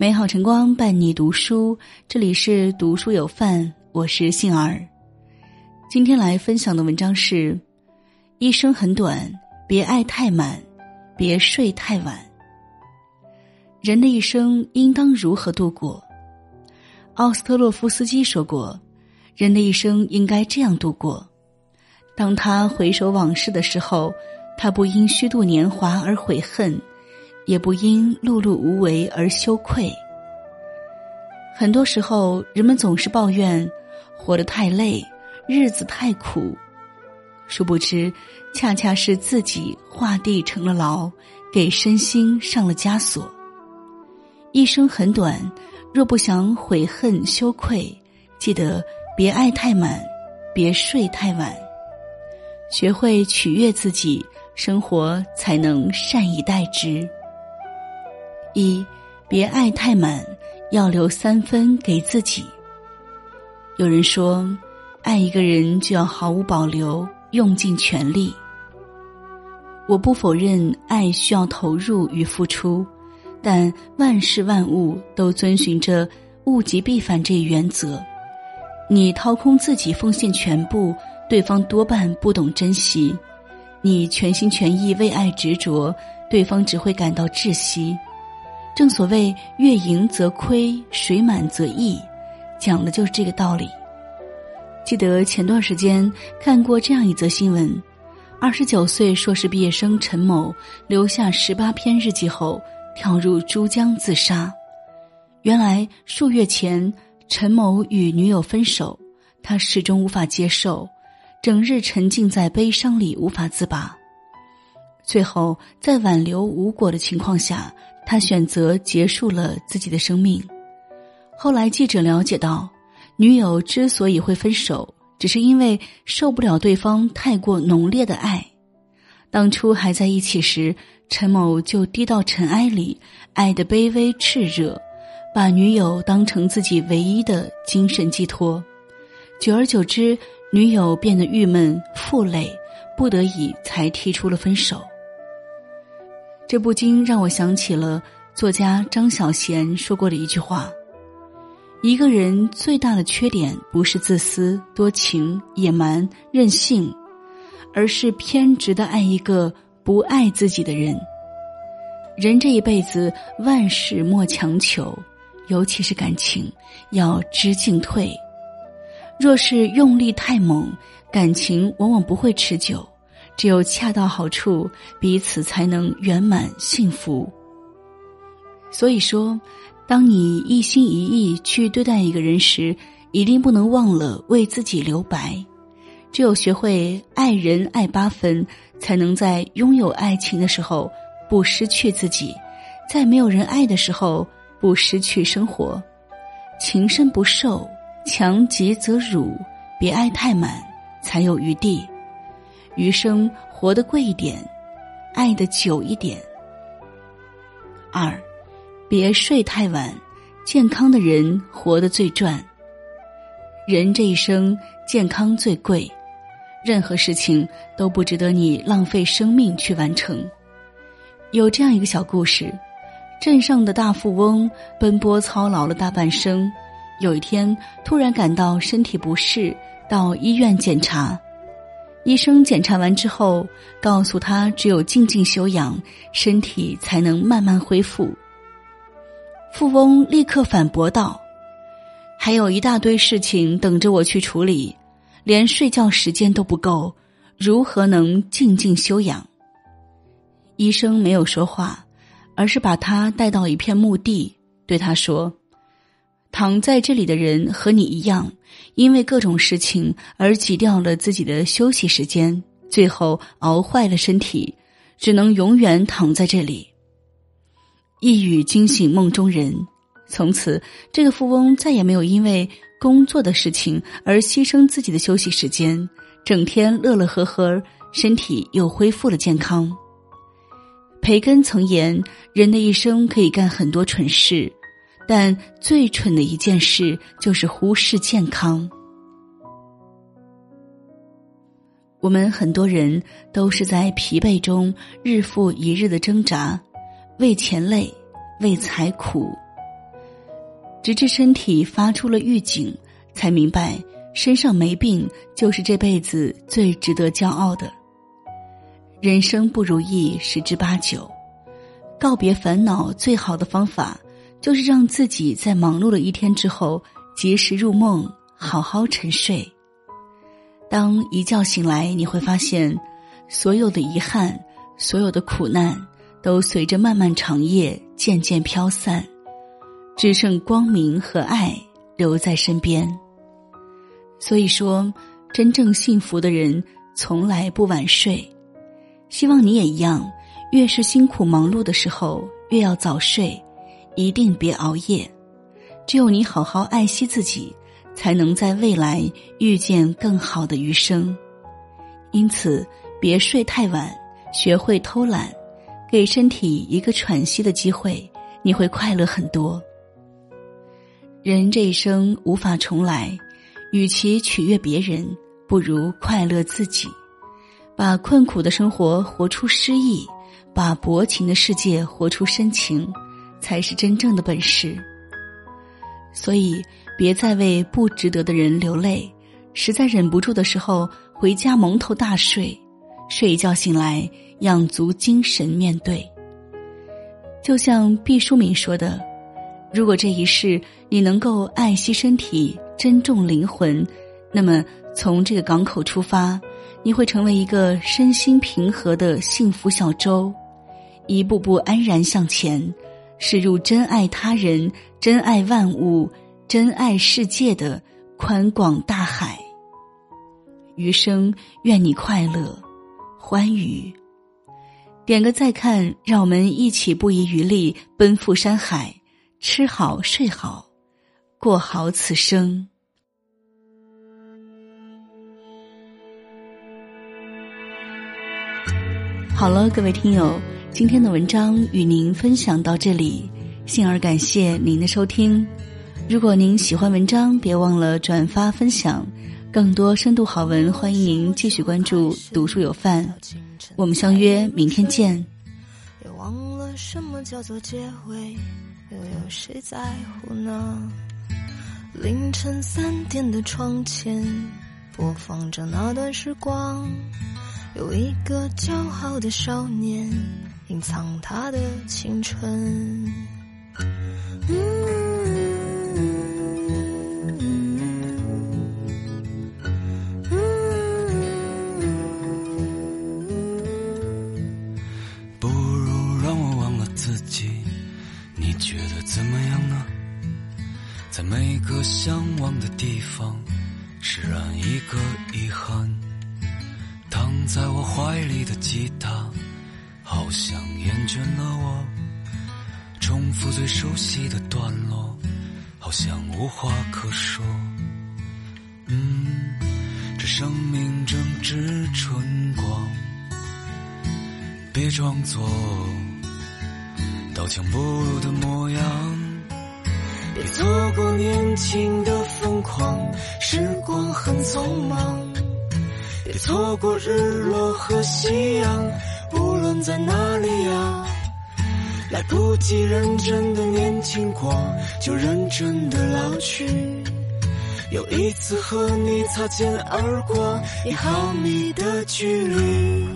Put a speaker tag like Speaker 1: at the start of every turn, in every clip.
Speaker 1: 美好晨光伴你读书，这里是读书有范，我是杏儿。今天来分享的文章是：一生很短，别爱太满，别睡太晚。人的一生应当如何度过？奥斯特洛夫斯基说过，人的一生应该这样度过：当他回首往事的时候，他不因虚度年华而悔恨。也不因碌碌无为而羞愧。很多时候，人们总是抱怨活得太累，日子太苦，殊不知，恰恰是自己画地成了牢，给身心上了枷锁。一生很短，若不想悔恨羞愧，记得别爱太满，别睡太晚，学会取悦自己，生活才能善以待之。一，别爱太满，要留三分给自己。有人说，爱一个人就要毫无保留，用尽全力。我不否认爱需要投入与付出，但万事万物都遵循着物极必反这一原则。你掏空自己，奉献全部，对方多半不懂珍惜；你全心全意为爱执着，对方只会感到窒息。正所谓“月盈则亏，水满则溢”，讲的就是这个道理。记得前段时间看过这样一则新闻：二十九岁硕士毕业生陈某留下十八篇日记后跳入珠江自杀。原来数月前陈某与女友分手，他始终无法接受，整日沉浸在悲伤里无法自拔。最后在挽留无果的情况下。他选择结束了自己的生命。后来记者了解到，女友之所以会分手，只是因为受不了对方太过浓烈的爱。当初还在一起时，陈某就低到尘埃里，爱的卑微炽热，把女友当成自己唯一的精神寄托。久而久之，女友变得郁闷负累，不得已才提出了分手。这不禁让我想起了作家张小娴说过的一句话：“一个人最大的缺点不是自私、多情、野蛮、任性，而是偏执的爱一个不爱自己的人。人这一辈子，万事莫强求，尤其是感情，要知进退。若是用力太猛，感情往往不会持久。”只有恰到好处，彼此才能圆满幸福。所以说，当你一心一意去对待一个人时，一定不能忘了为自己留白。只有学会爱人爱八分，才能在拥有爱情的时候不失去自己，在没有人爱的时候不失去生活。情深不寿，强极则辱，别爱太满，才有余地。余生活得贵一点，爱的久一点。二，别睡太晚，健康的人活得最赚。人这一生健康最贵，任何事情都不值得你浪费生命去完成。有这样一个小故事：镇上的大富翁奔波操劳了大半生，有一天突然感到身体不适，到医院检查。医生检查完之后，告诉他只有静静休养，身体才能慢慢恢复。富翁立刻反驳道：“还有一大堆事情等着我去处理，连睡觉时间都不够，如何能静静休养？”医生没有说话，而是把他带到一片墓地，对他说。躺在这里的人和你一样，因为各种事情而挤掉了自己的休息时间，最后熬坏了身体，只能永远躺在这里。一语惊醒梦中人，从此这个富翁再也没有因为工作的事情而牺牲自己的休息时间，整天乐乐呵呵，身体又恢复了健康。培根曾言：人的一生可以干很多蠢事。但最蠢的一件事就是忽视健康。我们很多人都是在疲惫中日复一日的挣扎，为钱累，为财苦，直至身体发出了预警，才明白身上没病就是这辈子最值得骄傲的。人生不如意十之八九，告别烦恼最好的方法，就是让自己在忙碌了一天之后及时入梦，好好沉睡。当一觉醒来，你会发现，所有的遗憾，所有的苦难，都随着漫漫长夜渐渐飘散，只剩光明和爱留在身边。所以说，真正幸福的人从来不晚睡。希望你也一样，越是辛苦忙碌的时候，越要早睡，一定别熬夜。只有你好好爱惜自己，才能在未来遇见更好的余生。因此，别睡太晚，学会偷懒，给身体一个喘息的机会，你会快乐很多。人这一生无法重来，与其取悦别人，不如快乐自己。把困苦的生活活出诗意，把薄情的世界活出深情，才是真正的本事。所以，别再为不值得的人流泪。实在忍不住的时候，回家蒙头大睡，睡一觉醒来，养足精神面对。就像毕淑敏说的：“如果这一世你能够爱惜身体，珍重灵魂，那么从这个港口出发。”你会成为一个身心平和的幸福小舟，一步步安然向前，驶入真爱他人、真爱万物、真爱世界的宽广大海。余生愿你快乐、欢愉。点个再看，让我们一起不遗余力奔赴山海，吃好睡好，过好此生。好了，各位听友，今天的文章与您分享到这里，幸而感谢您的收听。如果您喜欢文章，别忘了转发分享。更多深度好文，欢迎您继续关注“读书有范”。我们相约明天见。也忘了什么叫做结尾，又有谁在乎呢？凌晨三点的窗前，播放着那段时光。有一个骄傲的少年，隐藏他的青春。
Speaker 2: 不如让我忘了自己，你觉得怎么样呢？在每个向往的地方，释然一个遗憾。躺在我怀里的吉他，好像厌倦了我；重复最熟悉的段落，好像无话可说。嗯，这生命正值春光，别装作刀枪不入的模样，别错过年轻的疯狂，时光很匆忙。别错过日落和夕阳，在哪里呀，来不及认真的年轻过，就认真的老去。又一次和你擦肩而过，一毫米的距离。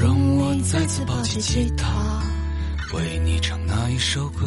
Speaker 2: 让我再次抱起吉他，为你唱那一首歌，